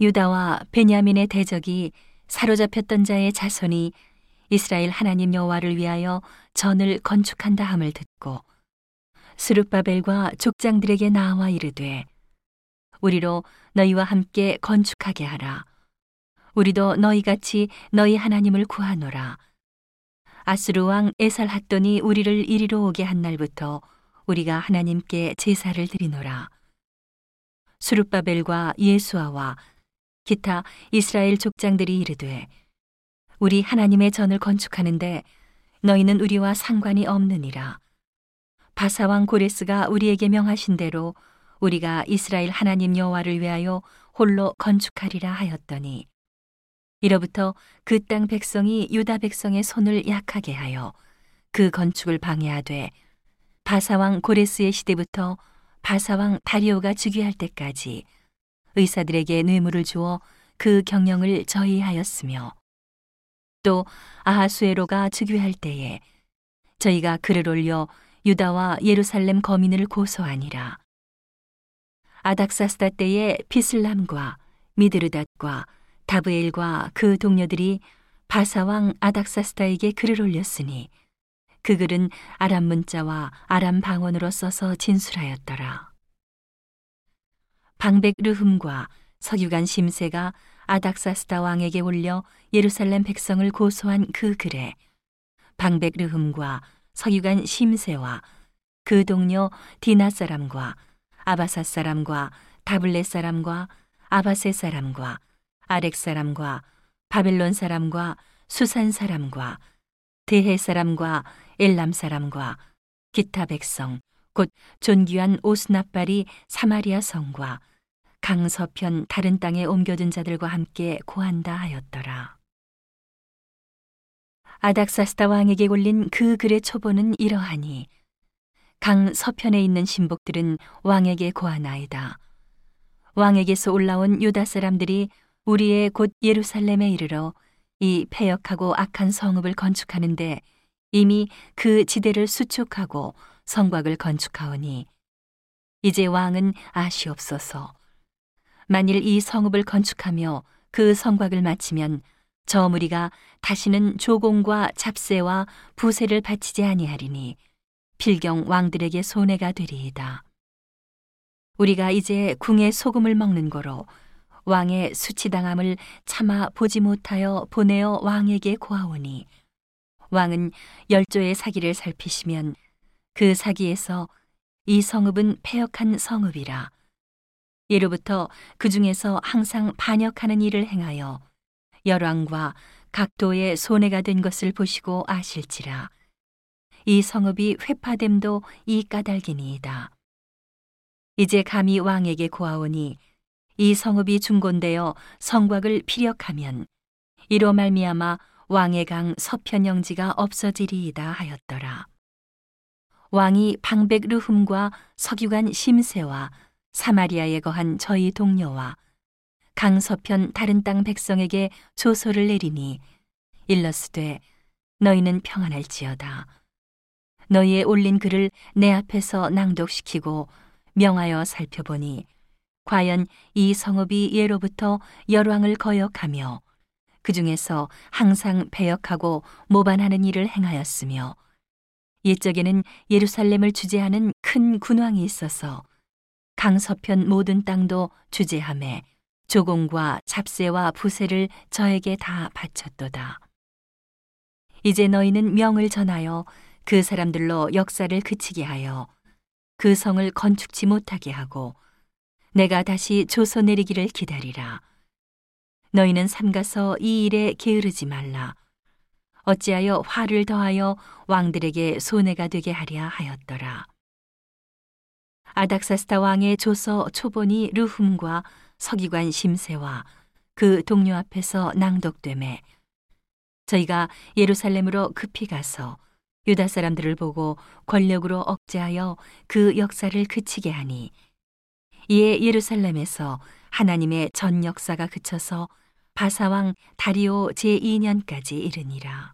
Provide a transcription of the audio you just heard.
유다와 베냐민의 대적이 사로잡혔던 자의 자손이 이스라엘 하나님 여호와를 위하여 전을 건축한다 함을 듣고 스룹바벨과 족장들에게 나와 이르되 우리로 너희와 함께 건축하게 하라. 우리도 너희 같이 너희 하나님을 구하노라. 아스루 왕 에살핫돈이 우리를 이리로 오게 한 날부터 우리가 하나님께 제사를 드리노라. 수룹바벨과 예수아와 기타 이스라엘 족장들이 이르되 우리 하나님의 전을 건축하는데 너희는 우리와 상관이 없느니라. 바사왕 고레스가 우리에게 명하신 대로 우리가 이스라엘 하나님 여호와를 위하여 홀로 건축하리라 하였더니 이로부터 그 땅 백성이 유다 백성의 손을 약하게 하여 그 건축을 방해하되 바사왕 고레스의 시대부터 바사왕 다리오가 즉위할 때까지 의사들에게 뇌물을 주어 그 경영을 저희하였으며 또 아하수에로가 즉위할 때에 저희가 글을 올려 유다와 예루살렘 거민을 고소하니라. 아닥사스다 때에 비슬람과 미드르닷과 다브엘과 그 동료들이 바사왕 아닥사스다에게 글을 올렸으니 그 글은 아람 문자와 아람 방언으로 써서 진술하였더라. 방백 르흠과 석유관 심세가 아닥사스다 왕에게 올려 예루살렘 백성을 고소한 그 글에 방백 르흠과 석유관 심세와 그 동료 디나 사람과 아바사 사람과 다블레 사람과 아바세 사람과 아렉 사람과 바벨론 사람과 수산 사람과 대해 사람과 엘람 사람과 기타 백성 곧 존귀한 오스나발이 사마리아 성과 강서편 다른 땅에 옮겨둔 자들과 함께 고한다 하였더라. 아닥사스다 왕에게 올린 그 글의 초보는 이러하니 강 서편에 있는 신복들은 왕에게 고하나이다. 왕에게서 올라온 유다 사람들이 우리의 곧 예루살렘에 이르러 이 폐역하고 악한 성읍을 건축하는데 이미 그 지대를 수축하고 성곽을 건축하오니 이제 왕은 아시옵소서 만일 이 성읍을 건축하며 그 성곽을 마치면 저 무리가 다시는 조공과 잡세와 부세를 바치지 아니하리니 필경 왕들에게 손해가 되리이다. 우리가 이제 궁의 소금을 먹는 거로 왕의 수치당함을 참아 보지 못하여 보내어 왕에게 고하오니 왕은 열조의 사기를 살피시면 그 사기에서 이 성읍은 폐역한 성읍이라 예로부터 그 중에서 항상 반역하는 일을 행하여 열왕과 각도의 손해가 된 것을 보시고 아실지라 이 성읍이 회파됨도 이 까닭이니이다. 이제 감히 왕에게 고하오니 이 성읍이 중곤되어 성곽을 피력하면 이로 말미암아 왕의 강 서편 영지가 없어지리이다 하였더라. 왕이 방백 르흠과 석유관 심세와 사마리아에 거한 저희 동료와 강서편 다른 땅 백성에게 조소를 내리니 일러스되 너희는 평안할지어다. 너희의 올린 글을 내 앞에서 낭독시키고 명하여 살펴보니 과연 이 성읍이 예로부터 열왕을 거역하며 그 중에서 항상 배역하고 모반하는 일을 행하였으며 옛적에는 예루살렘을 주재하는 큰 군왕이 있어서 강서편 모든 땅도 주제함에 조공과 잡세와 부세를 저에게 다 바쳤도다. 이제 너희는 명을 전하여 그 사람들로 역사를 그치게 하여 그 성을 건축지 못하게 하고 내가 다시 조서 내리기를 기다리라. 너희는 삼가서 이 일에 게으르지 말라. 어찌하여 화를 더하여 왕들에게 손해가 되게 하랴 하였더라. 아닥사스타 왕의 조서 초본이 르훔과 서기관 심세와 그 동료 앞에서 낭독됨에 저희가 예루살렘으로 급히 가서 유다 사람들을 보고 권력으로 억제하여 그 역사를 그치게 하니 이에 예루살렘에서 하나님의 전 역사가 그쳐서 바사왕 다리오 제2년까지 이르니라.